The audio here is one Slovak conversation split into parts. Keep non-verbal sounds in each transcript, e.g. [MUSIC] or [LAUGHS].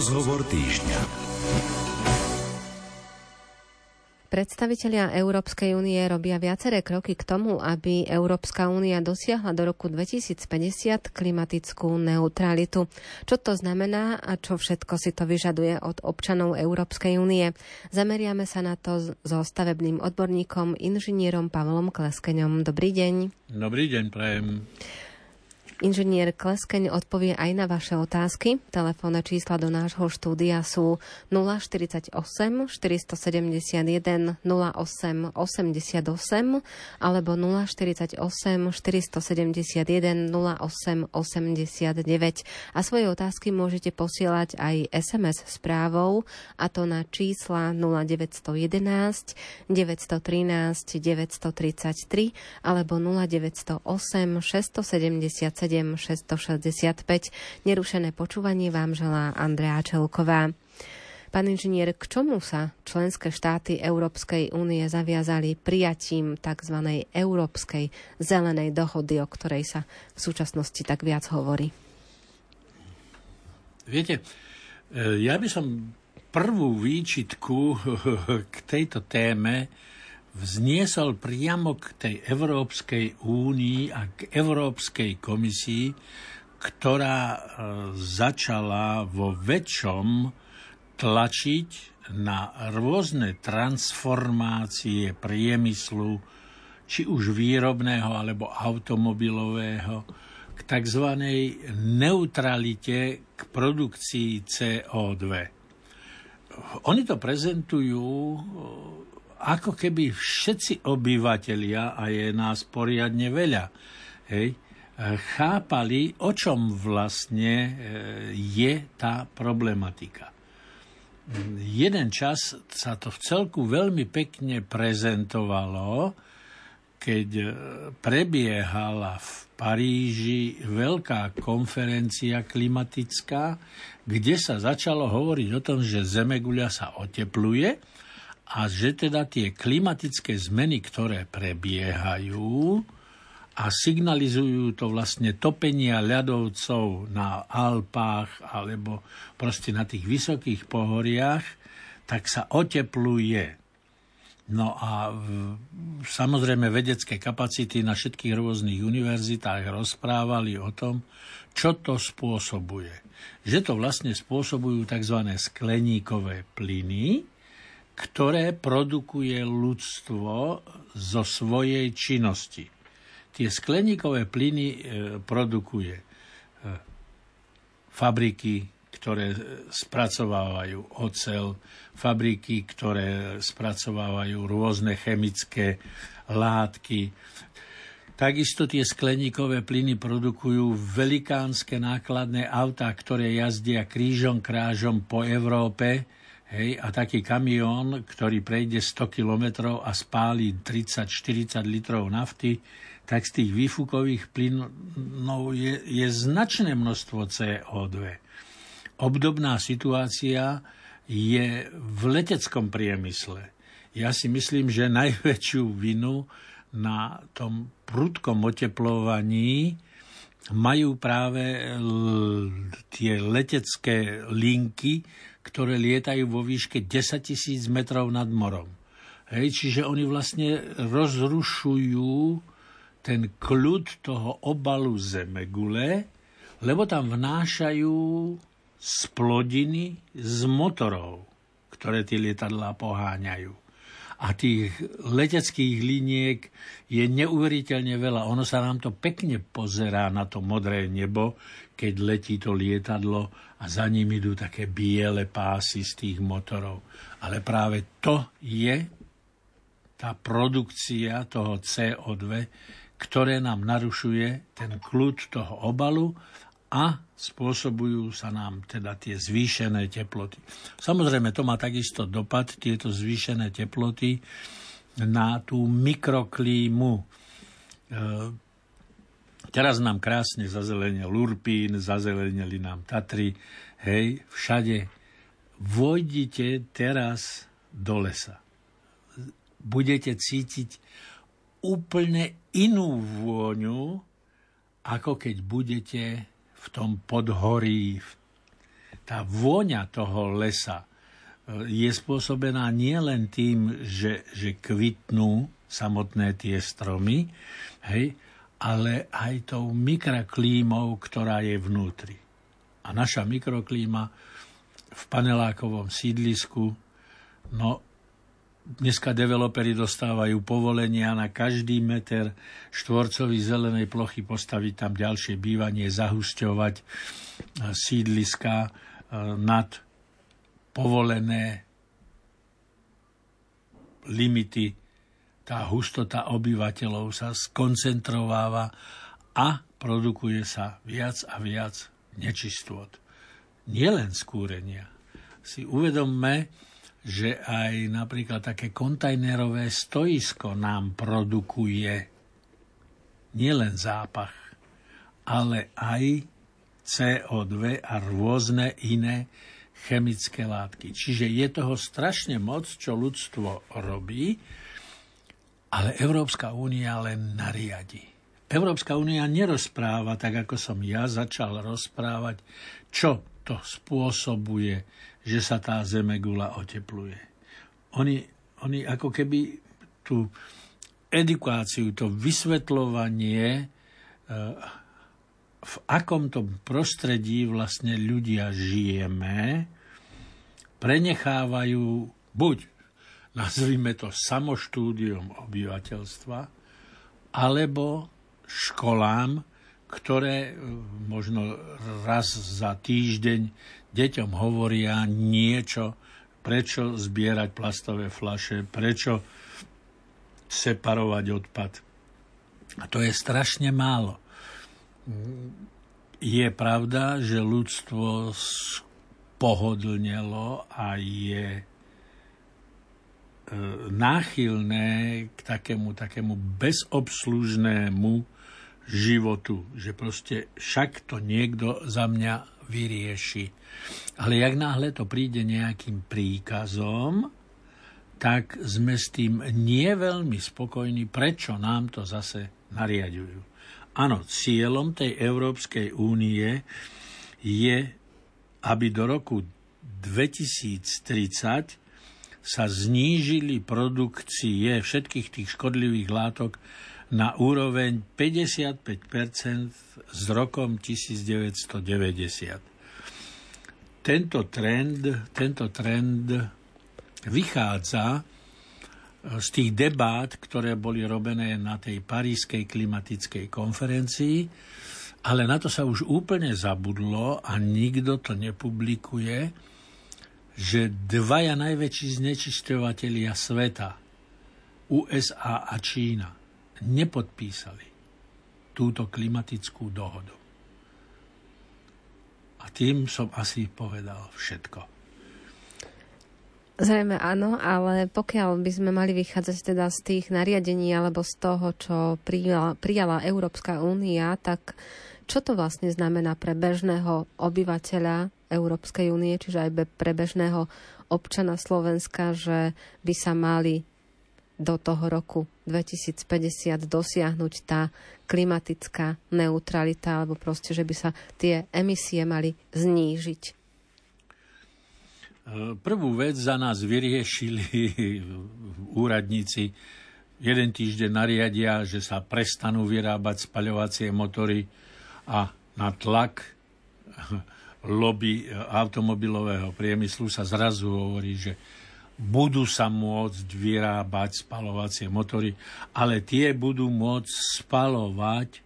Rozhovor týždňa. Predstavitelia Európskej únie robia viaceré kroky k tomu, aby Európska únia dosiahla do roku 2050 klimatickú neutralitu. Čo to znamená a čo všetko si to vyžaduje od občanov Európskej únie? Zameriame sa na to so stavebným odborníkom, inžinierom Pavlom Kleskeňom. Dobrý deň. Dobrý deň, prajem. Inžinier Kleskeň odpovie aj na vaše otázky. Telefónne čísla do nášho štúdia sú 048 471 08 88 alebo 048 471 08 89 a svoje otázky môžete posielať aj SMS správou a to na čísla 0911 913 933 alebo 0908 677 665. Nerušené počúvanie vám želá Andrea Čelková. Pán inžinier, k čomu sa členské štáty Európskej únie zaviazali prijatím tzv. Európskej zelenej dohody, o ktorej sa v súčasnosti tak viac hovorí? Viete, e, ja by som prvú výčitku [LAUGHS] k tejto téme vzniesol priamo k tej Európskej únii a k Európskej komisii, ktorá e, začala vo väčšom tlačiť na rôzne transformácie priemyslu, či už výrobného alebo automobilového, k tzv. neutralite k produkcii CO2. Oni to prezentujú ako keby všetci obyvatelia, a je nás poriadne veľa, hej, chápali, o čom vlastne e, je tá problematika. Jeden čas sa to v celku veľmi pekne prezentovalo, keď e, prebiehala v Paríži veľká konferencia klimatická, kde sa začalo hovoriť o tom, že Zemeguľa sa otepluje a že teda tie klimatické zmeny, ktoré prebiehajú a signalizujú to vlastne topenia ľadovcov na Alpách alebo proste na tých vysokých pohoriach, tak sa otepluje. No a samozrejme vedecké kapacity na všetkých rôznych univerzitách rozprávali o tom, čo to spôsobuje. Že to vlastne spôsobujú tzv. skleníkové plyny, ktoré produkuje ľudstvo zo svojej činnosti. Tie skleníkové plyny e, produkuje e, fabriky, ktoré spracovávajú ocel, fabriky, ktoré spracovávajú rôzne chemické látky. Takisto tie skleníkové plyny produkujú velikánske nákladné autá, ktoré jazdia krížom krážom po Európe, Hej, a taký kamión, ktorý prejde 100 kilometrov a spáli 30-40 litrov nafty, tak z tých výfukových plynov je, je značné množstvo CO2. Obdobná situácia je v leteckom priemysle. Ja si myslím, že najväčšiu vinu na tom prudkom oteplovaní majú práve tie letecké linky, ktoré lietajú vo výške 10 tisíc metrov nad morom. Hej, čiže oni vlastne rozrušujú ten kľud toho obalu zemegule, lebo tam vnášajú splodiny z motorov, ktoré tie lietadlá poháňajú. A tých leteckých liniek je neuveriteľne veľa. Ono sa nám to pekne pozerá na to modré nebo, keď letí to lietadlo a za ním idú také biele pásy z tých motorov. Ale práve to je tá produkcia toho CO2, ktoré nám narušuje ten kľud toho obalu a spôsobujú sa nám teda tie zvýšené teploty. Samozrejme, to má takisto dopad, tieto zvýšené teploty, na tú mikroklímu. E, Teraz nám krásne zazelenil Lurpín, zazelenili nám Tatry, hej, všade. Vojdite teraz do lesa. Budete cítiť úplne inú vôňu, ako keď budete v tom podhorí. tá vôňa toho lesa je spôsobená nielen tým, že, že kvitnú samotné tie stromy, hej, ale aj tou mikroklímou, ktorá je vnútri. A naša mikroklíma v panelákovom sídlisku, no dneska developeri dostávajú povolenia na každý meter štvorcový zelenej plochy postaviť tam ďalšie bývanie, zahusťovať e, sídliska e, nad povolené limity. Tá hustota obyvateľov sa skoncentrováva a produkuje sa viac a viac nečistôt. Nielen skúrenia. Si uvedomme, že aj napríklad také kontajnerové stoisko nám produkuje nielen zápach, ale aj CO2 a rôzne iné chemické látky. Čiže je toho strašne moc, čo ľudstvo robí, ale Európska únia len nariadi. Európska únia nerozpráva, tak ako som ja začal rozprávať, čo to spôsobuje, že sa tá zemegula otepluje. Oni, oni ako keby tú edukáciu, to vysvetľovanie, e, v akom tom prostredí vlastne ľudia žijeme, prenechávajú buď, nazvime to samoštúdium obyvateľstva, alebo školám, ktoré e, možno raz za týždeň deťom hovoria niečo, prečo zbierať plastové flaše, prečo separovať odpad. A to je strašne málo. Je pravda, že ľudstvo pohodlnelo a je e, náchylné k takému, takému bezobslužnému životu, že proste však to niekto za mňa vyrieši. Ale jak náhle to príde nejakým príkazom, tak sme s tým nie veľmi spokojní, prečo nám to zase nariadujú. Áno, cieľom tej Európskej únie je, aby do roku 2030 sa znížili produkcie všetkých tých škodlivých látok na úroveň 55% s rokom 1990. Tento trend, tento trend vychádza z tých debát, ktoré boli robené na tej parískej klimatickej konferencii, ale na to sa už úplne zabudlo a nikto to nepublikuje, že dvaja najväčší znečisťovateľia sveta, USA a Čína, nepodpísali túto klimatickú dohodu. A tým som asi povedal všetko. Zrejme áno, ale pokiaľ by sme mali vychádzať teda z tých nariadení alebo z toho, čo prijala, prijala Európska únia, tak čo to vlastne znamená pre bežného obyvateľa Európskej únie, čiže aj pre bežného občana Slovenska, že by sa mali do toho roku 2050 dosiahnuť tá klimatická neutralita, alebo proste, že by sa tie emisie mali znížiť? E, prvú vec za nás vyriešili úradníci. Jeden týždeň nariadia, že sa prestanú vyrábať spaľovacie motory a na tlak lobby automobilového priemyslu sa zrazu hovorí, že budú sa môcť vyrábať spalovacie motory, ale tie budú môcť spalovať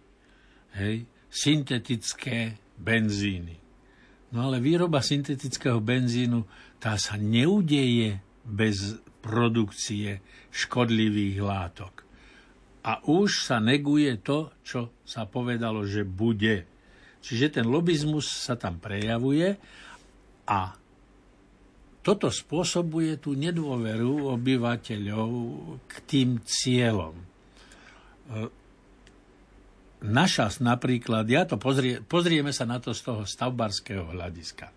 hej, syntetické benzíny. No ale výroba syntetického benzínu tá sa neudeje bez produkcie škodlivých látok. A už sa neguje to, čo sa povedalo, že bude. Čiže ten lobizmus sa tam prejavuje a toto spôsobuje tú nedôveru obyvateľov k tým cieľom. E, naša napríklad, ja to pozrie, pozrieme sa na to z toho stavbarského hľadiska. E,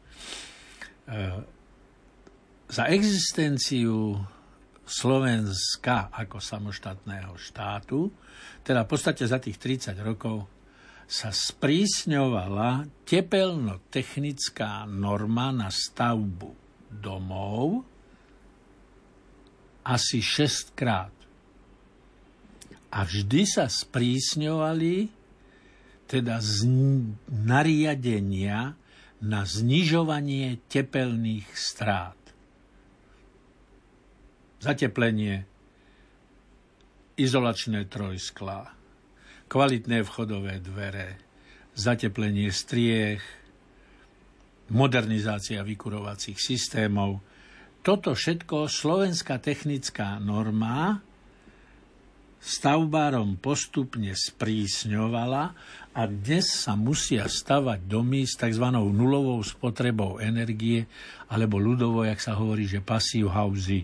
za existenciu Slovenska ako samoštátneho štátu, teda v podstate za tých 30 rokov, sa sprísňovala tepelno-technická norma na stavbu domov asi 6 krát. A vždy sa sprísňovali teda z nariadenia na znižovanie tepelných strát. Zateplenie, izolačné trojsklá, kvalitné vchodové dvere, zateplenie striech, modernizácia vykurovacích systémov. Toto všetko slovenská technická norma stavbárom postupne sprísňovala a dnes sa musia stavať domy s tzv. nulovou spotrebou energie, alebo ľudovo, jak sa hovorí, že passive housey,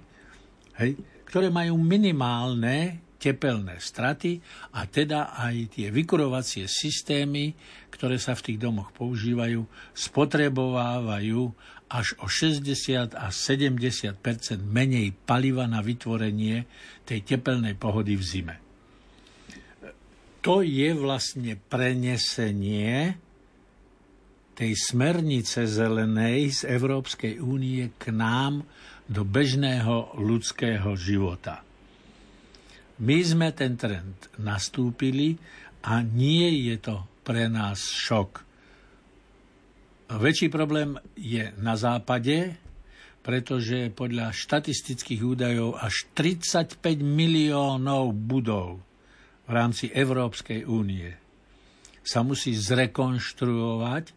hej, ktoré majú minimálne tepelné straty a teda aj tie vykurovacie systémy, ktoré sa v tých domoch používajú, spotrebovávajú až o 60 a 70% menej paliva na vytvorenie tej tepelnej pohody v zime. To je vlastne prenesenie tej smernice zelenej z Európskej únie k nám do bežného ľudského života. My sme ten trend nastúpili a nie je to pre nás šok. Väčší problém je na západe, pretože podľa štatistických údajov až 35 miliónov budov v rámci Európskej únie sa musí zrekonštruovať,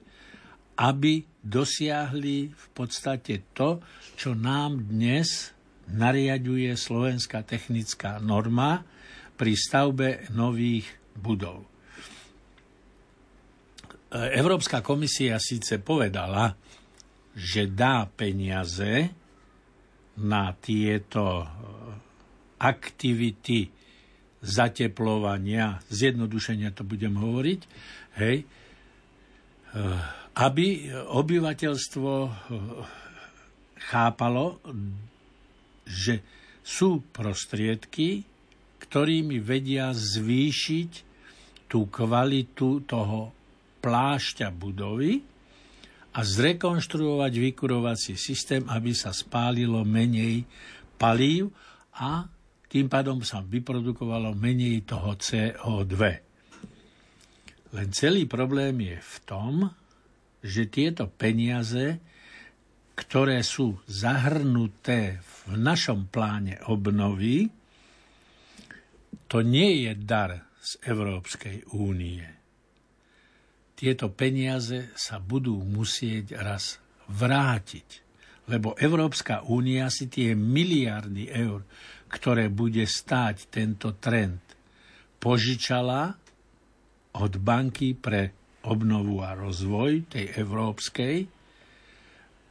aby dosiahli v podstate to, čo nám dnes nariaduje slovenská technická norma pri stavbe nových budov. Európska komisia síce povedala, že dá peniaze na tieto e, aktivity zateplovania, zjednodušenia to budem hovoriť, hej, e, aby obyvateľstvo e, chápalo, že sú prostriedky, ktorými vedia zvýšiť tú kvalitu toho plášťa budovy a zrekonštruovať vykurovací systém, aby sa spálilo menej palív a tým pádom sa vyprodukovalo menej toho CO2. Len celý problém je v tom, že tieto peniaze, ktoré sú zahrnuté v našom pláne obnovy, to nie je dar z Európskej únie tieto peniaze sa budú musieť raz vrátiť. Lebo Európska únia si tie miliardy eur, ktoré bude stáť tento trend, požičala od banky pre obnovu a rozvoj tej európskej,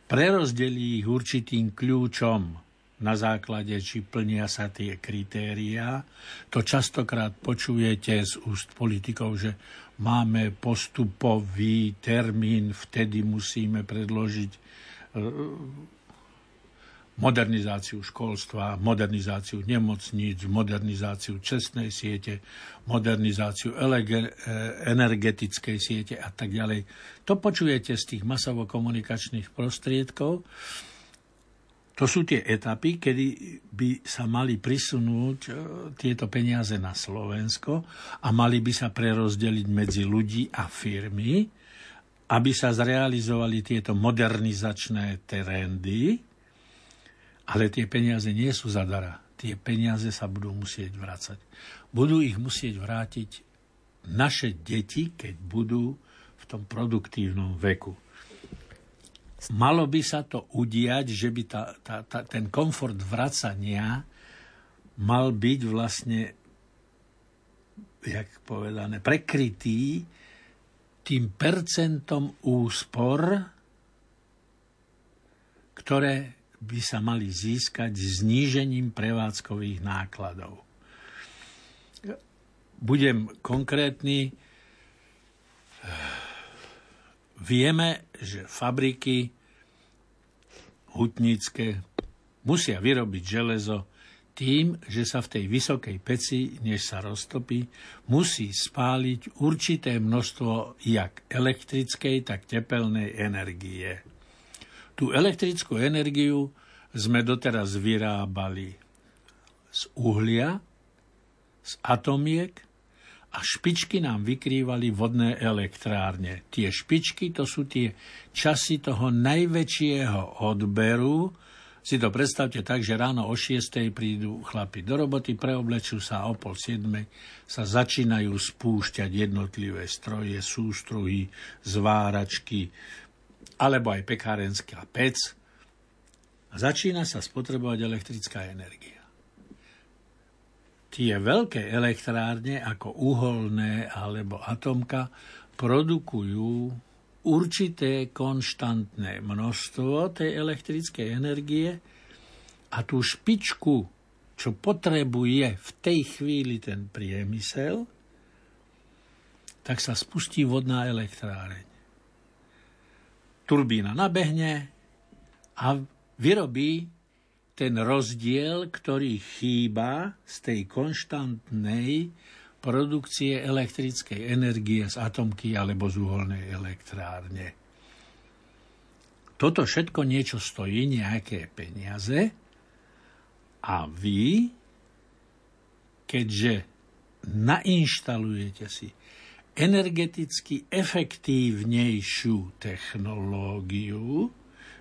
prerozdelí ich určitým kľúčom na základe, či plnia sa tie kritériá. To častokrát počujete z úst politikov, že máme postupový termín, vtedy musíme predložiť e, modernizáciu školstva, modernizáciu nemocníc, modernizáciu čestnej siete, modernizáciu e, energetickej siete a tak ďalej. To počujete z tých masovo-komunikačných prostriedkov. To sú tie etapy, kedy by sa mali prisunúť e, tieto peniaze na Slovensko a mali by sa prerozdeliť medzi ľudí a firmy, aby sa zrealizovali tieto modernizačné trendy, ale tie peniaze nie sú zadara. Tie peniaze sa budú musieť vrácať. Budú ich musieť vrátiť naše deti, keď budú v tom produktívnom veku. Malo by sa to udiať, že by tá, tá, tá, ten komfort vracania mal byť vlastne, jak povedané, prekrytý tým percentom úspor, ktoré by sa mali získať znížením prevádzkových nákladov. Budem konkrétny Vieme, že fabriky hutnícke musia vyrobiť železo tým, že sa v tej vysokej peci, než sa roztopí, musí spáliť určité množstvo jak elektrickej, tak tepelnej energie. Tú elektrickú energiu sme doteraz vyrábali z uhlia, z atomiek a špičky nám vykrývali vodné elektrárne. Tie špičky to sú tie časy toho najväčšieho odberu, si to predstavte tak, že ráno o 6. prídu chlapi do roboty, preoblečú sa o pol 7. sa začínajú spúšťať jednotlivé stroje, sústruhy, zváračky, alebo aj pekárenská pec. A začína sa spotrebovať elektrická energia. Tie veľké elektrárne ako uholné alebo atomka produkujú určité konštantné množstvo tej elektrickej energie a tú špičku, čo potrebuje v tej chvíli ten priemysel, tak sa spustí vodná elektráreň. Turbína nabehne a vyrobí ten rozdiel, ktorý chýba z tej konštantnej produkcie elektrickej energie z atomky alebo z uholnej elektrárne. Toto všetko niečo stojí, nejaké peniaze a vy, keďže nainštalujete si energeticky efektívnejšiu technológiu,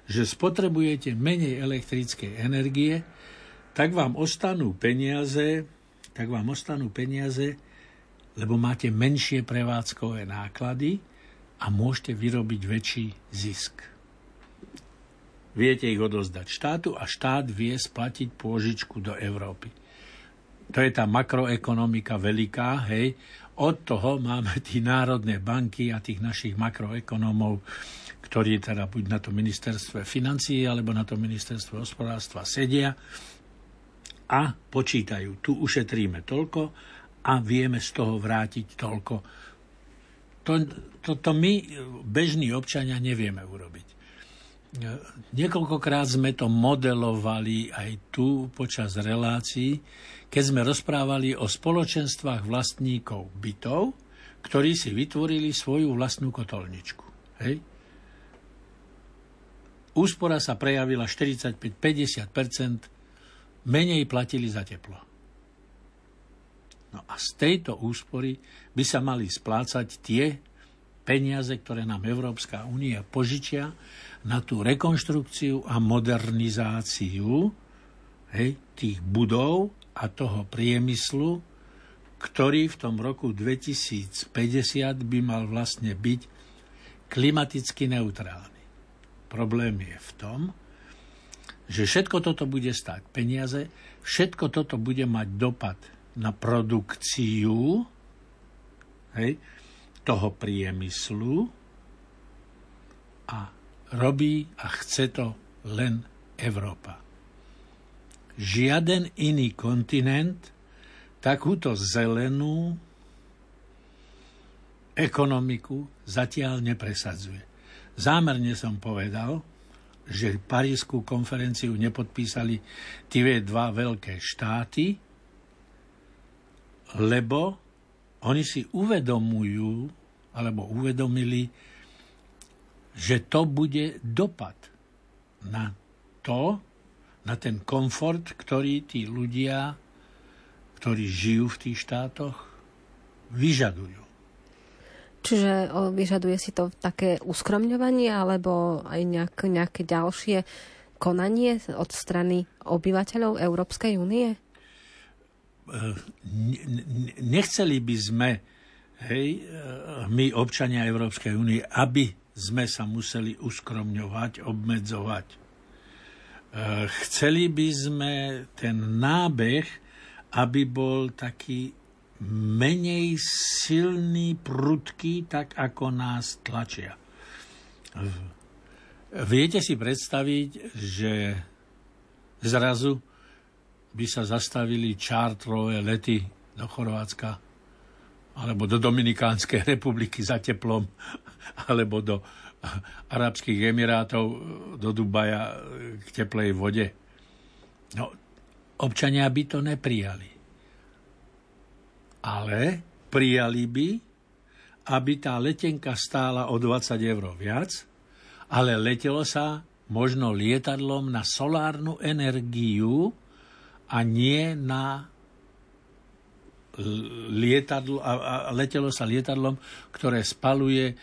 že spotrebujete menej elektrickej energie, tak vám ostanú peniaze, tak vám ostanú peniaze lebo máte menšie prevádzkové náklady a môžete vyrobiť väčší zisk. Viete ich odozdať štátu a štát vie splatiť pôžičku do Európy. To je tá makroekonomika veľká, hej. Od toho máme tí národné banky a tých našich makroekonomov, ktorí teda buď na to ministerstve financií alebo na to ministerstve hospodárstva sedia a počítajú. Tu ušetríme toľko, a vieme z toho vrátiť toľko. To, to, to my, bežní občania, nevieme urobiť. Niekoľkokrát sme to modelovali aj tu počas relácií, keď sme rozprávali o spoločenstvách vlastníkov bytov, ktorí si vytvorili svoju vlastnú kotolničku. Hej? Úspora sa prejavila 45-50%, menej platili za teplo. No a z tejto úspory by sa mali splácať tie peniaze, ktoré nám Európska únia požičia na tú rekonštrukciu a modernizáciu hej, tých budov a toho priemyslu, ktorý v tom roku 2050 by mal vlastne byť klimaticky neutrálny. Problém je v tom, že všetko toto bude stáť peniaze, všetko toto bude mať dopad na produkciu hej, toho priemyslu a robí a chce to len Európa. Žiaden iný kontinent takúto zelenú ekonomiku zatiaľ nepresadzuje. Zámerne som povedal, že Parískú konferenciu nepodpísali tie dva veľké štáty, lebo oni si uvedomujú, alebo uvedomili, že to bude dopad na to, na ten komfort, ktorý tí ľudia, ktorí žijú v tých štátoch, vyžadujú. Čiže vyžaduje si to také uskromňovanie alebo aj nejak, nejaké ďalšie konanie od strany obyvateľov Európskej únie? nechceli by sme, hej, my občania Európskej únie, aby sme sa museli uskromňovať, obmedzovať. Chceli by sme ten nábeh, aby bol taký menej silný, prudký, tak ako nás tlačia. Viete si predstaviť, že zrazu by sa zastavili čártrové lety do Chorvátska alebo do Dominikánskej [LAUGHS] republiky za teplom alebo do Arabských Emirátov, do Dubaja k teplej vode. No, občania by to neprijali. Ale prijali by, aby tá letenka stála o 20 eur viac, ale letelo sa možno lietadlom na solárnu energiu a nie na lietadlo, a, a letelo sa lietadlom, ktoré spaluje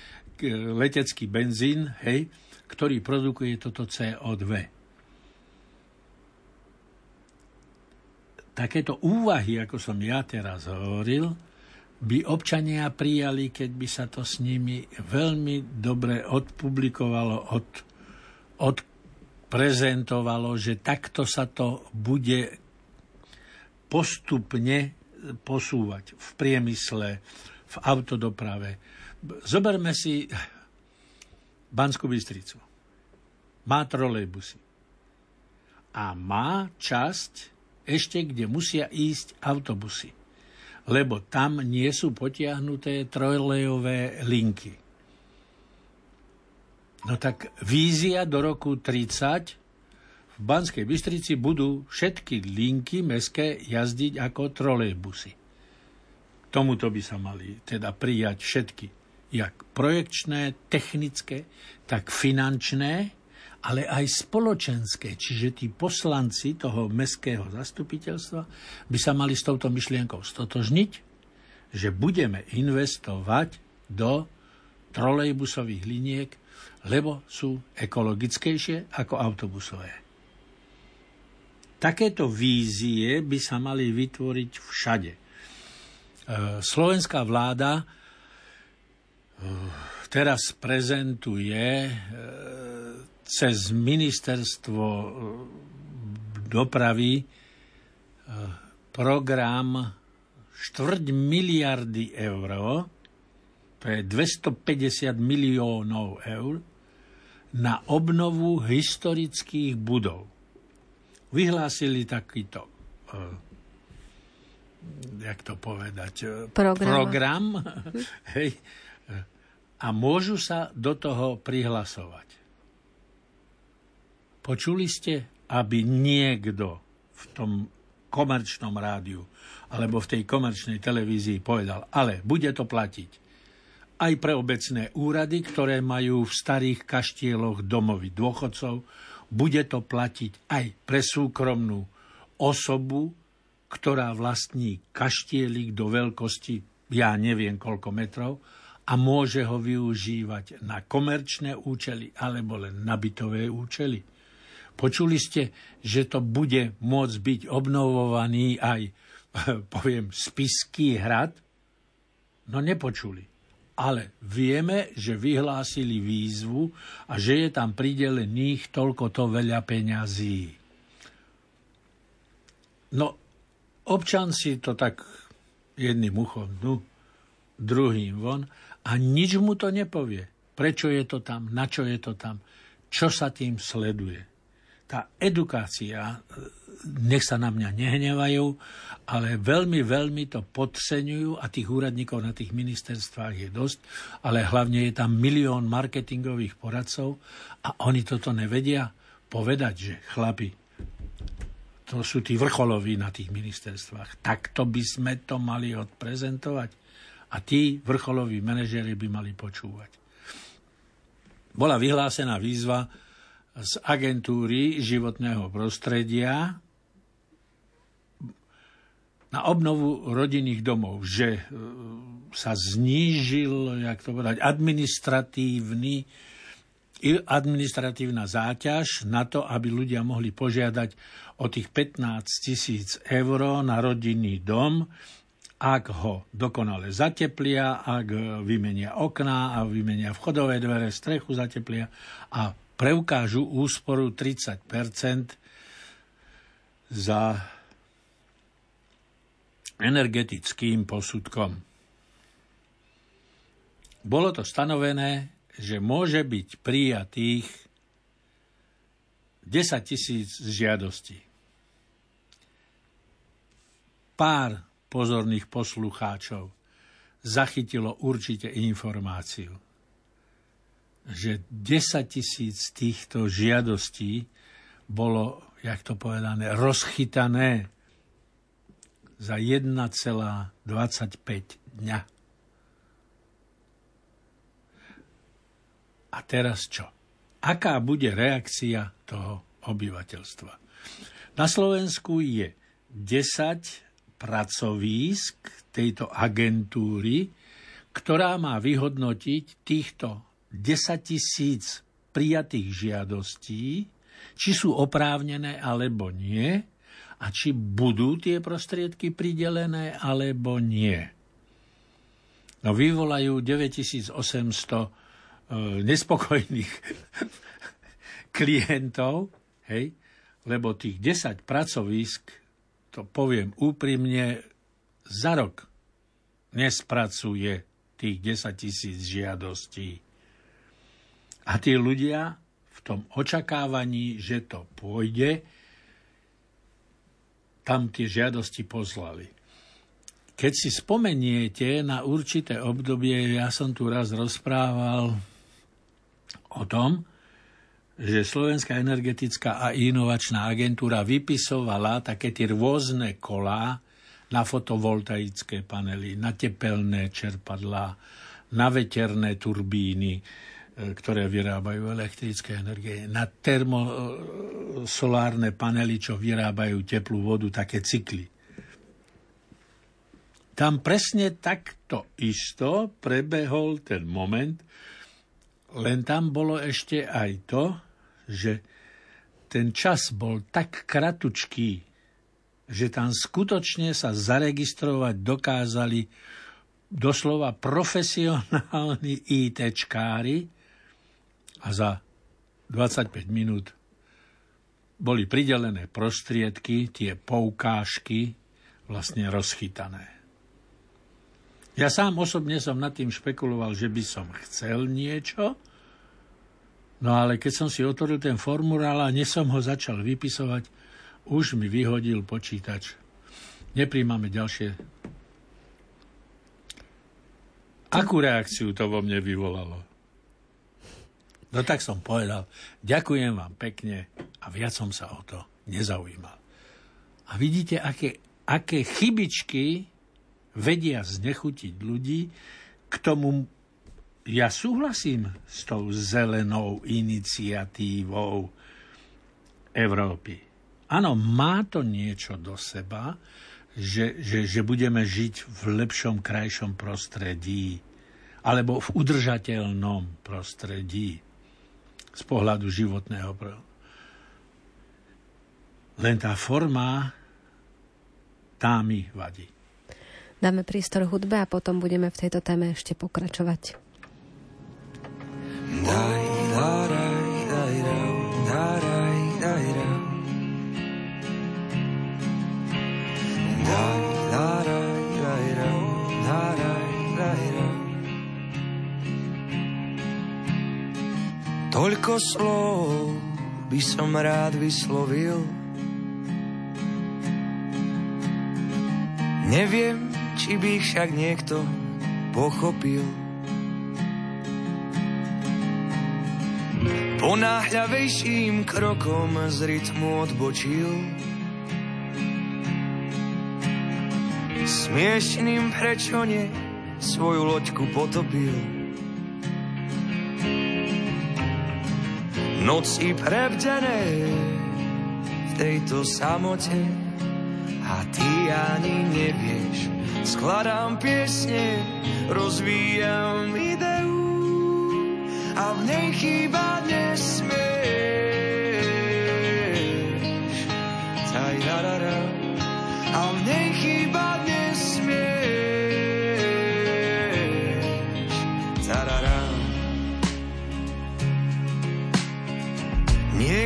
letecký benzín, hej, ktorý produkuje toto CO2. Takéto úvahy, ako som ja teraz hovoril, by občania prijali, keď by sa to s nimi veľmi dobre odpublikovalo, od, odprezentovalo, že takto sa to bude postupne posúvať v priemysle, v autodoprave. Zoberme si Banskú Bystricu. Má trolejbusy. A má časť ešte, kde musia ísť autobusy lebo tam nie sú potiahnuté trojlejové linky. No tak vízia do roku 30 v Banskej Bystrici budú všetky linky meské jazdiť ako trolejbusy. Tomuto by sa mali teda prijať všetky, jak projekčné, technické, tak finančné, ale aj spoločenské, čiže tí poslanci toho mestského zastupiteľstva by sa mali s touto myšlienkou stotožniť, že budeme investovať do trolejbusových liniek, lebo sú ekologickejšie ako autobusové. Takéto vízie by sa mali vytvoriť všade. E, slovenská vláda e, teraz prezentuje e, cez ministerstvo eh, dopravy eh, program štvrť miliardy eur, to je 250 miliónov eur, na obnovu historických budov. Vyhlásili takýto, eh, jak to povedať, program, program hej, a môžu sa do toho prihlasovať. Počuli ste, aby niekto v tom komerčnom rádiu alebo v tej komerčnej televízii povedal, ale bude to platiť aj pre obecné úrady, ktoré majú v starých kaštieloch domovy dôchodcov, bude to platiť aj pre súkromnú osobu, ktorá vlastní kaštielik do veľkosti, ja neviem koľko metrov, a môže ho využívať na komerčné účely alebo len na bytové účely. Počuli ste, že to bude môcť byť obnovovaný aj, [LAUGHS] poviem, spiský hrad? No nepočuli. Ale vieme, že vyhlásili výzvu a že je tam pridelených toľko to veľa peňazí. No, občan si to tak jedným uchom dnu, druhým von a nič mu to nepovie. Prečo je to tam, na čo je to tam, čo sa tým sleduje tá edukácia, nech sa na mňa nehnevajú, ale veľmi, veľmi to podceňujú a tých úradníkov na tých ministerstvách je dosť, ale hlavne je tam milión marketingových poradcov a oni toto nevedia povedať, že chlapi, to sú tí vrcholoví na tých ministerstvách. Takto by sme to mali odprezentovať a tí vrcholoví manažery by mali počúvať. Bola vyhlásená výzva z agentúry životného prostredia na obnovu rodinných domov, že e, sa znížil, jak to povedať, administratívny, administratívna záťaž na to, aby ľudia mohli požiadať o tých 15 tisíc eur na rodinný dom, ak ho dokonale zateplia, ak vymenia okná a vymenia vchodové dvere, strechu zateplia a preukážu úsporu 30% za energetickým posudkom. Bolo to stanovené, že môže byť prijatých 10 tisíc žiadostí. Pár pozorných poslucháčov zachytilo určite informáciu že 10 tisíc týchto žiadostí bolo jak to povedané, rozchytané za 1,25 dňa. A teraz čo? Aká bude reakcia toho obyvateľstva? Na Slovensku je 10 pracovísk tejto agentúry, ktorá má vyhodnotiť týchto 10 tisíc prijatých žiadostí, či sú oprávnené alebo nie, a či budú tie prostriedky pridelené alebo nie. No vyvolajú 9800 e, nespokojných [LAUGHS] klientov, hej, lebo tých 10 pracovisk, to poviem úprimne, za rok nespracuje tých 10 tisíc žiadostí. A tí ľudia v tom očakávaní, že to pôjde, tam tie žiadosti poslali. Keď si spomeniete na určité obdobie, ja som tu raz rozprával o tom, že Slovenská energetická a inovačná agentúra vypisovala také tie rôzne kolá na fotovoltaické panely, na tepelné čerpadlá, na veterné turbíny, ktoré vyrábajú elektrické energie, na termosolárne panely, čo vyrábajú teplú vodu, také cykly. Tam presne takto isto prebehol ten moment, len tam bolo ešte aj to, že ten čas bol tak kratučký, že tam skutočne sa zaregistrovať dokázali doslova profesionálni [LAUGHS] ITčkári, a za 25 minút boli pridelené prostriedky, tie poukážky vlastne rozchytané. Ja sám osobne som nad tým špekuloval, že by som chcel niečo, no ale keď som si otvoril ten formulár a nesom ho začal vypisovať, už mi vyhodil počítač. Nepríjmame ďalšie. Akú reakciu to vo mne vyvolalo? No tak som povedal, ďakujem vám pekne a viac som sa o to nezaujímal. A vidíte, aké, aké chybičky vedia znechutiť ľudí k tomu, ja súhlasím s tou zelenou iniciatívou Európy. Áno, má to niečo do seba, že, že, že budeme žiť v lepšom, krajšom prostredí alebo v udržateľnom prostredí z pohľadu životného. Len tá forma, tá mi vadí. Dáme prístor hudbe a potom budeme v tejto téme ešte pokračovať. Daj, daj, Toľko slov by som rád vyslovil. Neviem, či by ich však niekto pochopil. Ponáhľavejším krokom z rytmu odbočil. Smiešným prečo nie svoju loďku potopil. Noci prevdené v tejto samote a ty ani nevieš. Skladám piesne, rozvíjam ideu a v nej chýba nesmieš.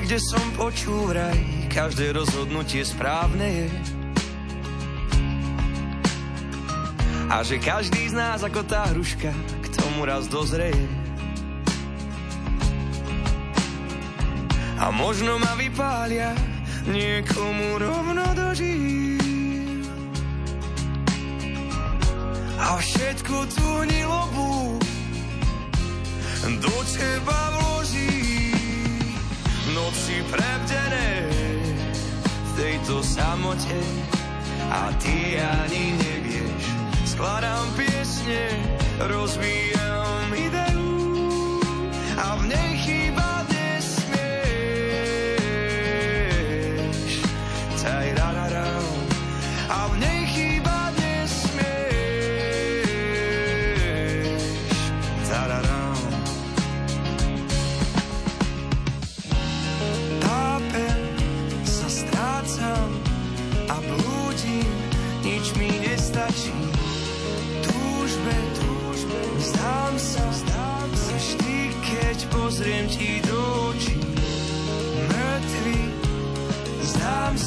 Niekde som počul vraj, každé rozhodnutie správne je. A že každý z nás ako tá hruška k tomu raz dozreje. A možno ma vypália niekomu rovno do žíl. A všetku tú nilobu do teba oči prevdené v tejto samote a ty ani nevieš. Skladám piesne, rozvíjam ideu.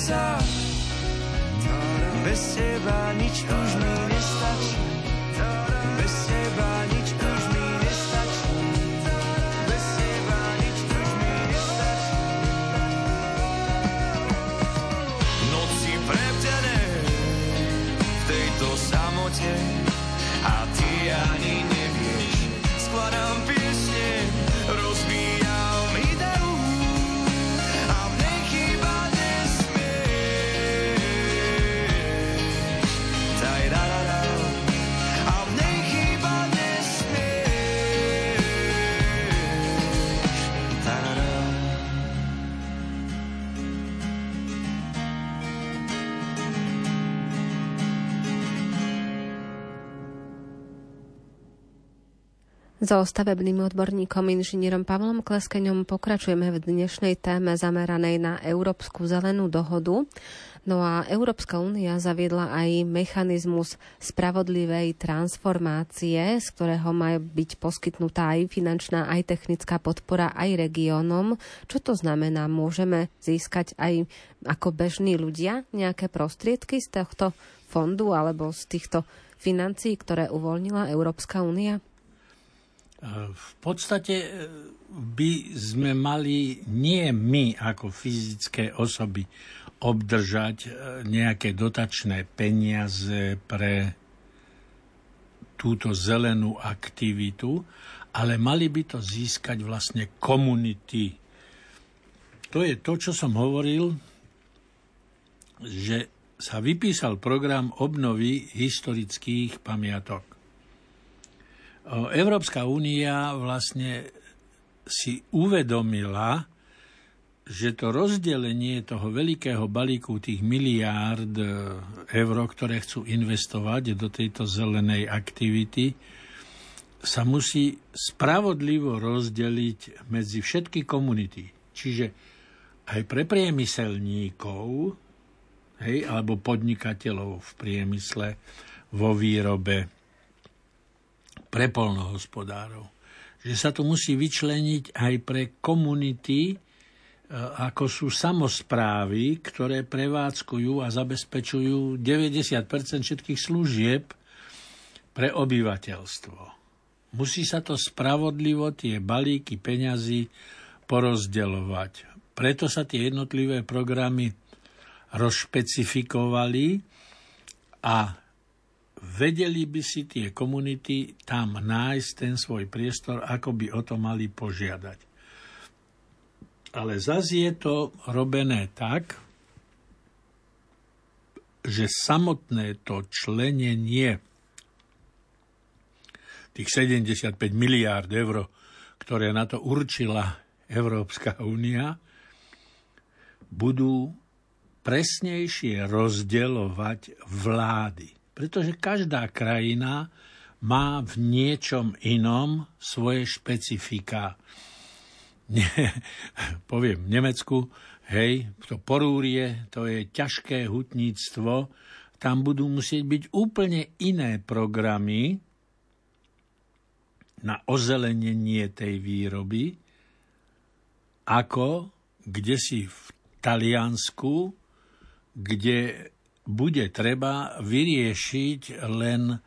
Sa, bez teba nič už mi So stavebným odborníkom inžinierom Pavlom Kleskeňom pokračujeme v dnešnej téme zameranej na Európsku zelenú dohodu. No a Európska únia zaviedla aj mechanizmus spravodlivej transformácie, z ktorého má byť poskytnutá aj finančná, aj technická podpora aj regiónom. Čo to znamená? Môžeme získať aj ako bežní ľudia nejaké prostriedky z tohto fondu alebo z týchto financií, ktoré uvoľnila Európska únia? V podstate e, by sme mali nie my ako fyzické osoby obdržať e, nejaké dotačné peniaze pre túto zelenú aktivitu, ale mali by to získať vlastne komunity. To je to, čo som hovoril, že sa vypísal program obnovy historických pamiatok. Európska únia vlastne si uvedomila, že to rozdelenie toho veľkého balíku tých miliárd eur, ktoré chcú investovať do tejto zelenej aktivity, sa musí spravodlivo rozdeliť medzi všetky komunity. Čiže aj pre priemyselníkov, hej, alebo podnikateľov v priemysle, vo výrobe, pre polnohospodárov. Že sa to musí vyčleniť aj pre komunity, e, ako sú samozprávy, ktoré prevádzkujú a zabezpečujú 90 všetkých služieb pre obyvateľstvo. Musí sa to spravodlivo, tie balíky peňazí porozdeľovať. Preto sa tie jednotlivé programy rozšpecifikovali a vedeli by si tie komunity tam nájsť ten svoj priestor, ako by o to mali požiadať. Ale zase je to robené tak, že samotné to členenie tých 75 miliárd eur, ktoré na to určila Európska únia, budú presnejšie rozdeľovať vlády pretože každá krajina má v niečom inom svoje špecifika. [LAUGHS] Nie, poviem v Nemecku, hej, to porúrie, to je ťažké hutníctvo, tam budú musieť byť úplne iné programy na ozelenenie tej výroby, ako kde si v Taliansku, kde bude treba vyriešiť len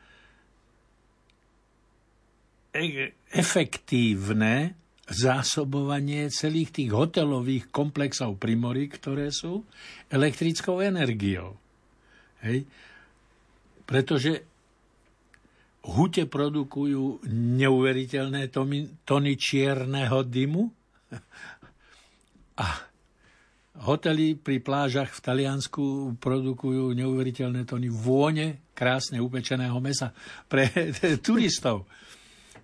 e- efektívne zásobovanie celých tých hotelových komplexov Primory, ktoré sú elektrickou energiou. Hej. Pretože hute produkujú neuveriteľné tony čierneho dymu [LAUGHS] a Hotely pri plážach v Taliansku produkujú neuveriteľné tony vône krásne upečeného mesa pre [LAUGHS] turistov.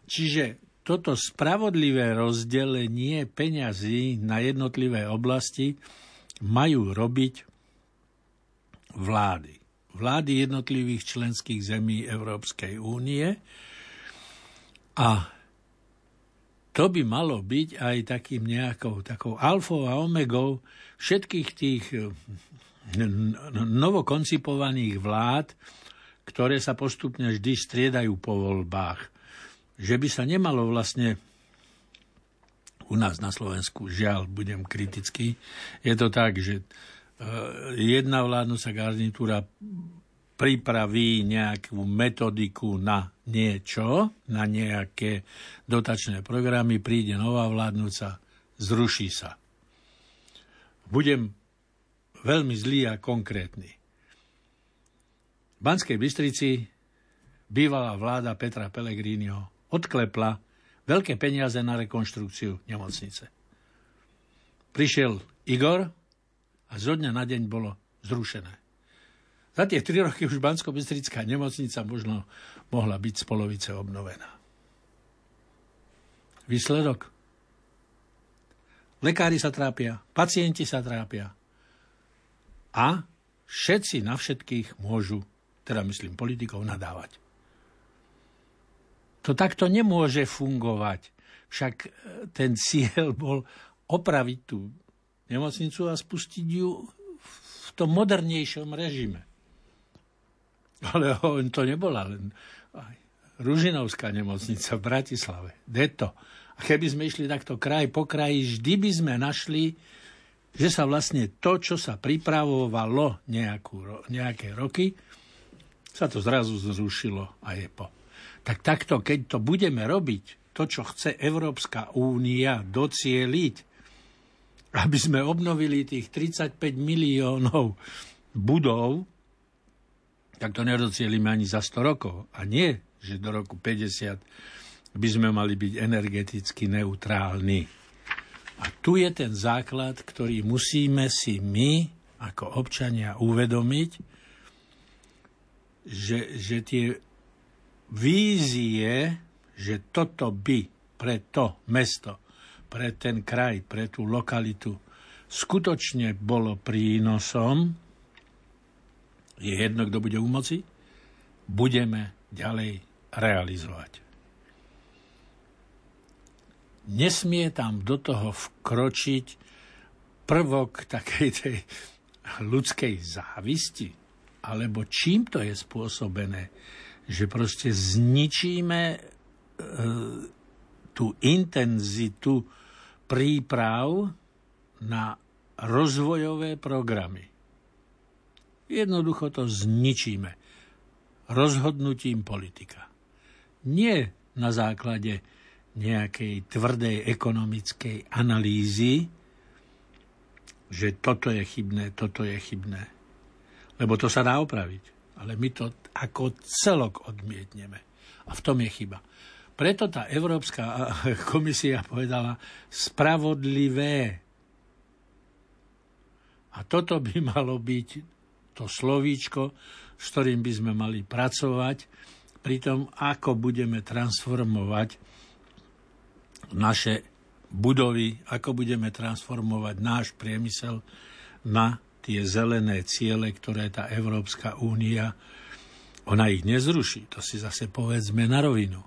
Čiže toto spravodlivé rozdelenie peňazí na jednotlivé oblasti majú robiť vlády. Vlády jednotlivých členských zemí Európskej únie a to by malo byť aj takým nejakou takou alfou a omegou všetkých tých eh, novokoncipovaných vlád, ktoré sa postupne vždy striedajú po voľbách. Že by sa nemalo vlastne u nás na Slovensku, žiaľ, budem kritický, je to tak, že eh, jedna vládnúca garnitúra pripraví nejakú metodiku na niečo, na nejaké dotačné programy, príde nová vládnúca, zruší sa. Budem veľmi zlý a konkrétny. V Banskej Bystrici bývalá vláda Petra Pellegriniho odklepla veľké peniaze na rekonštrukciu nemocnice. Prišiel Igor a zo dňa na deň bolo zrušené. Za tie tri roky už bansko nemocnica možno mohla byť z polovice obnovená. Výsledok? Lekári sa trápia, pacienti sa trápia. A všetci na všetkých môžu, teda myslím politikov, nadávať. To takto nemôže fungovať. Však e, ten cieľ bol opraviť tú nemocnicu a spustiť ju v tom modernejšom režime. [LAUGHS] Ale to nebola len Ružinovská nemocnica v Bratislave. Deto. A keby sme išli takto kraj po kraji, vždy by sme našli, že sa vlastne to, čo sa pripravovalo nejakú, nejaké roky, sa to zrazu zrušilo a je po. Tak takto, keď to budeme robiť, to, čo chce Európska únia docieliť, aby sme obnovili tých 35 miliónov budov, tak to nedocielime ani za 100 rokov. A nie, že do roku 50 by sme mali byť energeticky neutrálni. A tu je ten základ, ktorý musíme si my, ako občania, uvedomiť, že, že tie vízie, že toto by pre to mesto, pre ten kraj, pre tú lokalitu skutočne bolo prínosom, je jedno, kto bude u moci, budeme ďalej realizovať. Nesmie tam do toho vkročiť prvok takej tej ľudskej závisti, alebo čím to je spôsobené, že proste zničíme e, tú intenzitu príprav na rozvojové programy. Jednoducho to zničíme. Rozhodnutím politika. Nie na základe nejakej tvrdej ekonomickej analýzy, že toto je chybné, toto je chybné. Lebo to sa dá opraviť. Ale my to ako celok odmietneme. A v tom je chyba. Preto tá Európska [LAUGHS] komisia povedala spravodlivé. A toto by [LAUGHS] malo byť to slovíčko, s ktorým by sme mali pracovať, pri tom, ako budeme transformovať naše budovy, ako budeme transformovať náš priemysel na tie zelené ciele, ktoré tá Európska únia, ona ich nezruší, to si zase povedzme na rovinu.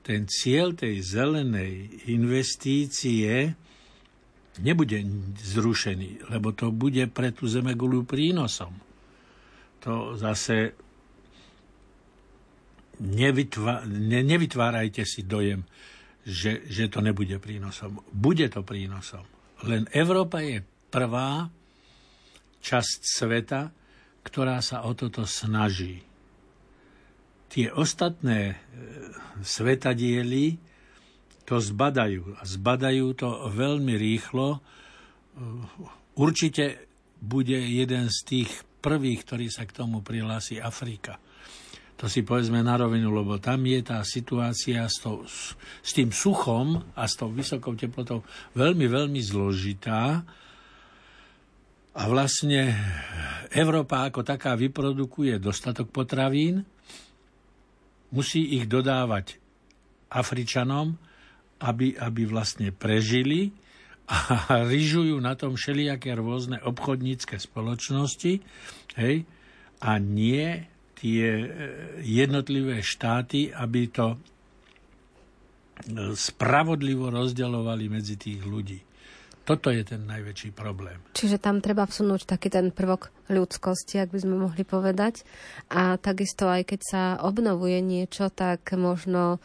Ten cieľ tej zelenej investície nebude zrušený, lebo to bude pre tú zemegulu prínosom to zase nevytvá, ne, nevytvárajte si dojem, že, že to nebude prínosom. Bude to prínosom. Len Európa je prvá časť sveta, ktorá sa o toto snaží. Tie ostatné e, svetadiely to zbadajú. A zbadajú to veľmi rýchlo. E, určite bude jeden z tých prvých, ktorý sa k tomu prihlási Afrika. To si povedzme na rovinu, lebo tam je tá situácia s, to, s, tým suchom a s tou vysokou teplotou veľmi, veľmi zložitá. A vlastne Európa ako taká vyprodukuje dostatok potravín, musí ich dodávať Afričanom, aby, aby vlastne prežili a [LAUGHS] ryžujú na tom všelijaké rôzne obchodnícke spoločnosti hej, a nie tie e, jednotlivé štáty, aby to e, spravodlivo rozdeľovali medzi tých ľudí. Toto je ten najväčší problém. Čiže tam treba vsunúť taký ten prvok ľudskosti, ak by sme mohli povedať. A takisto aj keď sa obnovuje niečo, tak možno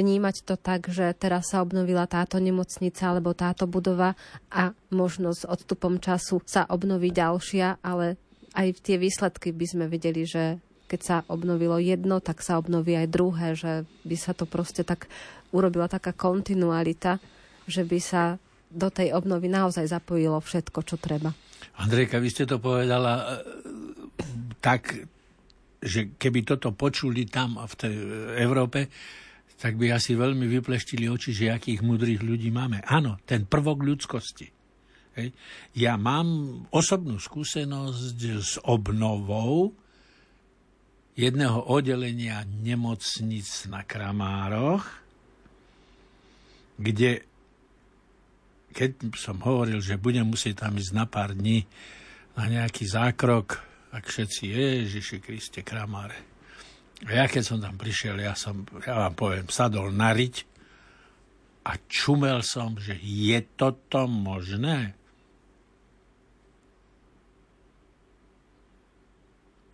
vnímať to tak, že teraz sa obnovila táto nemocnica alebo táto budova a možno s odstupom času sa obnoví ďalšia, ale aj tie výsledky by sme videli, že keď sa obnovilo jedno, tak sa obnoví aj druhé, že by sa to proste tak urobila taká kontinualita, že by sa do tej obnovy naozaj zapojilo všetko, čo treba. Andrejka, vy ste to povedala e, tak, že keby toto počuli tam v tej Európe, tak by asi veľmi vypleštili oči, že akých mudrých ľudí máme. Áno, ten prvok ľudskosti. Hej. Ja mám osobnú skúsenosť s obnovou jedného oddelenia nemocnic na Kramároch, kde keď som hovoril, že budem musieť tam ísť na pár dní na nejaký zákrok, ak všetci, Ježiši Kriste, kramáre. Ja keď som tam prišiel, ja som, ja vám poviem, sadol na riť a čumel som, že je toto možné?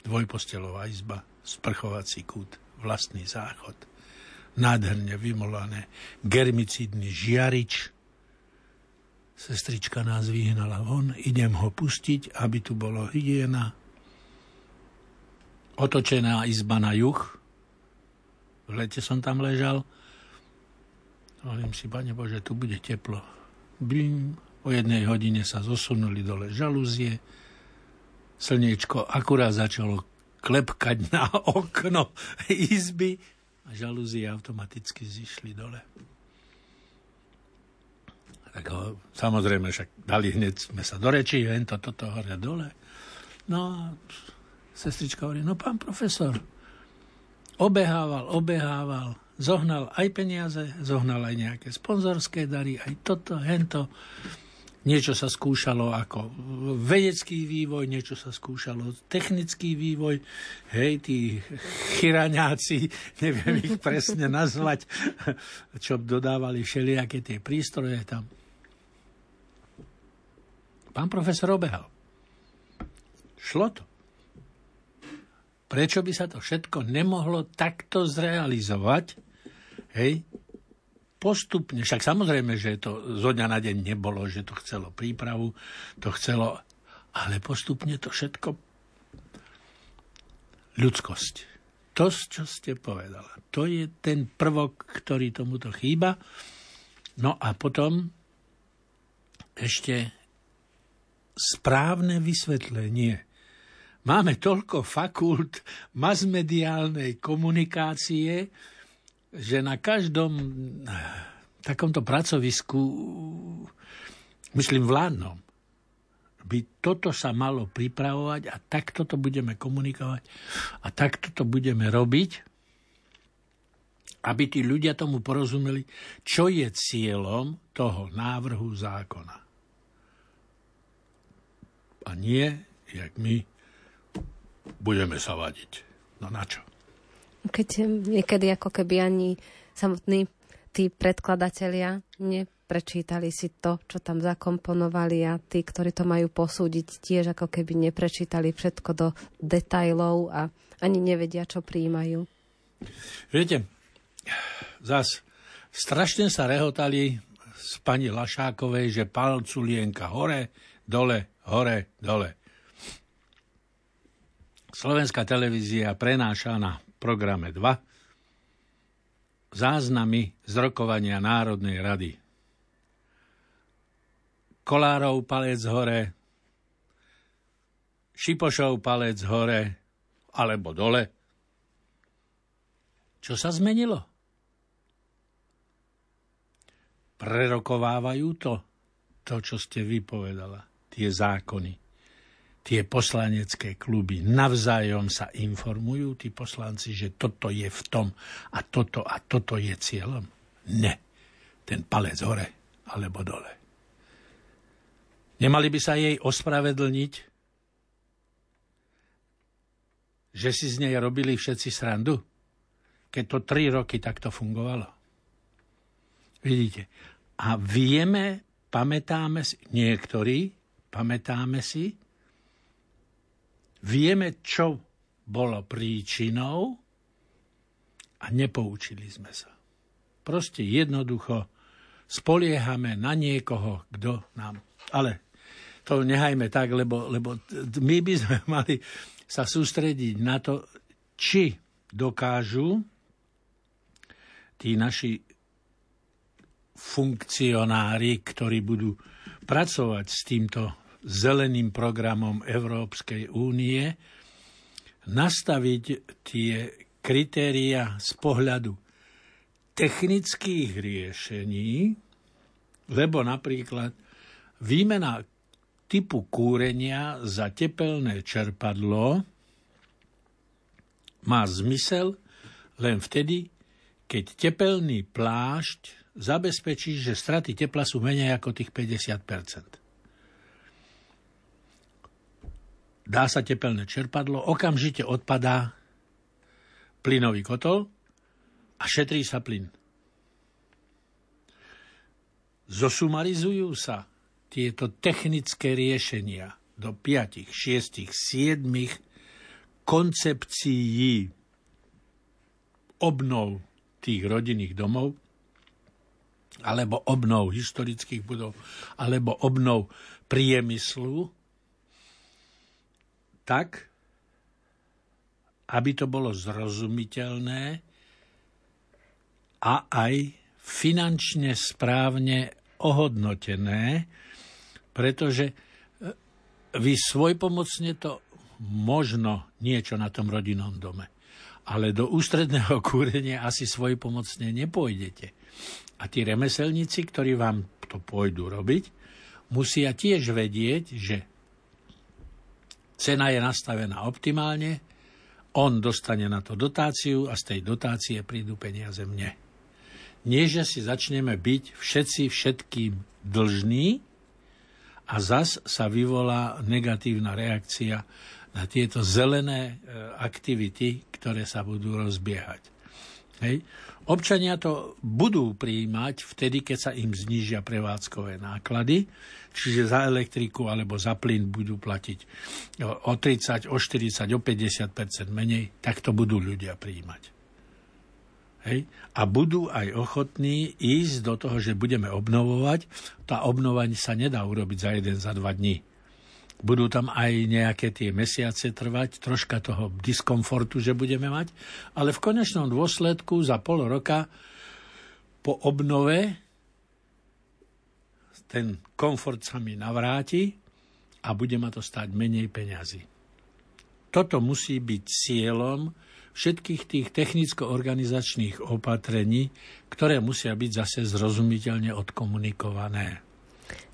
Dvojpostelová izba, sprchovací kút, vlastný záchod, nádherne vymolané, germicidný žiarič, Sestrička nás vyhnala von, idem ho pustiť, aby tu bolo hygiena. Otočená izba na juh. V lete som tam ležal. Hovorím si, Pane Bože, tu bude teplo. Bim, o jednej hodine sa zosunuli dole žalúzie. Slniečko akurát začalo klepkať na okno izby a žalúzie automaticky zišli dole tak ho, samozrejme, však dali hneď sme sa do reči, jen to, toto, hore, dole. No sestrička hovorí, no pán profesor, obehával, obehával, zohnal aj peniaze, zohnal aj nejaké sponzorské dary, aj toto, hento. Niečo sa skúšalo ako vedecký vývoj, niečo sa skúšalo technický vývoj. Hej, tí chyraňáci, [LAUGHS] neviem ich presne nazvať, [LAUGHS] čo dodávali všelijaké tie prístroje tam. Pán profesor obehal. Šlo to. Prečo by sa to všetko nemohlo takto zrealizovať? Hej, postupne, však samozrejme, že to zo dňa na deň nebolo, že to chcelo prípravu, to chcelo, ale postupne to všetko ľudskosť. To, čo ste povedala, to je ten prvok, ktorý tomuto chýba. No a potom ešte správne vysvetlenie. Máme toľko fakult masmediálnej komunikácie, že na každom takomto pracovisku, myslím vládnom, by toto sa malo pripravovať a takto to budeme komunikovať a takto to budeme robiť, aby tí ľudia tomu porozumeli, čo je cieľom toho návrhu zákona. A nie, jak my budeme sa vadiť. No na čo? Keď niekedy ako keby ani samotní tí predkladatelia neprečítali si to, čo tam zakomponovali a tí, ktorí to majú posúdiť, tiež ako keby neprečítali všetko do detajlov a ani nevedia, čo príjmajú. Viete, zas strašne sa rehotali z pani Lašákovej, že palcu lienka hore, dole, hore, dole. Slovenská televízia prenáša na programe 2 záznamy z rokovania Národnej rady. Kolárov palec hore, Šipošov palec hore alebo dole. Čo sa zmenilo? Prerokovávajú to, to, čo ste vypovedala tie zákony. Tie poslanecké kluby navzájom sa informujú, tí poslanci, že toto je v tom a toto a toto je cieľom? Ne. Ten palec hore alebo dole. Nemali by sa jej ospravedlniť, že si z nej robili všetci srandu, keď to tri roky takto fungovalo. Vidíte. A vieme, pamätáme si, niektorí pamätáme si, Vieme, čo bolo príčinou a nepoučili sme sa. Proste jednoducho spoliehame na niekoho, kto nám... Ale to nehajme tak, lebo, lebo my by sme [LAUGHS] mali sa sústrediť na to, či dokážu tí naši funkcionári, ktorí budú pracovať s týmto zeleným programom Európskej únie nastaviť tie kritéria z pohľadu technických riešení, lebo napríklad výmena typu kúrenia za tepelné čerpadlo má zmysel len vtedy, keď tepelný plášť zabezpečí, že straty tepla sú menej ako tých 50 dá sa tepelné čerpadlo, okamžite odpadá plynový kotol a šetrí sa plyn. Zosumarizujú sa tieto technické riešenia do 5, 6, 7 koncepcií obnov tých rodinných domov, alebo obnov historických budov, alebo obnov priemyslu, tak, aby to bolo zrozumiteľné a aj finančne správne ohodnotené, pretože e, vy svojpomocne to možno niečo na tom rodinnom dome, ale do ústredného [LAUGHS] kúrenia asi svojpomocne nepôjdete. A tí remeselníci, ktorí vám to pôjdu robiť, musia tiež vedieť, že Cena je nastavená optimálne, on dostane na to dotáciu a z tej dotácie prídu peniaze mne. Nie, že si začneme byť všetci všetkým dlžní a zas sa vyvolá negatívna reakcia na tieto zelené e, aktivity, ktoré sa budú rozbiehať. Hej. Občania to budú prijímať vtedy, keď sa im znížia prevádzkové náklady, čiže za elektriku alebo za plyn budú platiť o 30, o 40, o 50% menej, tak to budú ľudia prijímať. Hej? A budú aj ochotní ísť do toho, že budeme obnovovať. Tá obnova sa nedá urobiť za jeden, za dva dní budú tam aj nejaké tie mesiace trvať, troška toho diskomfortu, že budeme mať, ale v konečnom dôsledku za pol roka po obnove ten komfort sa mi navráti a bude ma to stať menej peňazí. Toto musí byť cieľom všetkých tých technicko-organizačných opatrení, ktoré musia byť zase zrozumiteľne odkomunikované.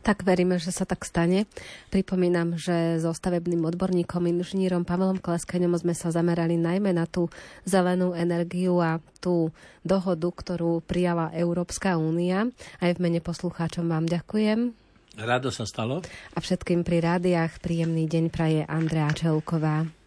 Tak veríme, že sa tak stane. Pripomínam, že so stavebným odborníkom, inžinírom Pavlom Kleskaňom sme sa zamerali najmä na tú zelenú energiu a tú dohodu, ktorú prijala Európska únia. Aj v mene poslucháčom vám ďakujem. Rado sa stalo. A všetkým pri rádiách príjemný deň praje Andrea Čelková.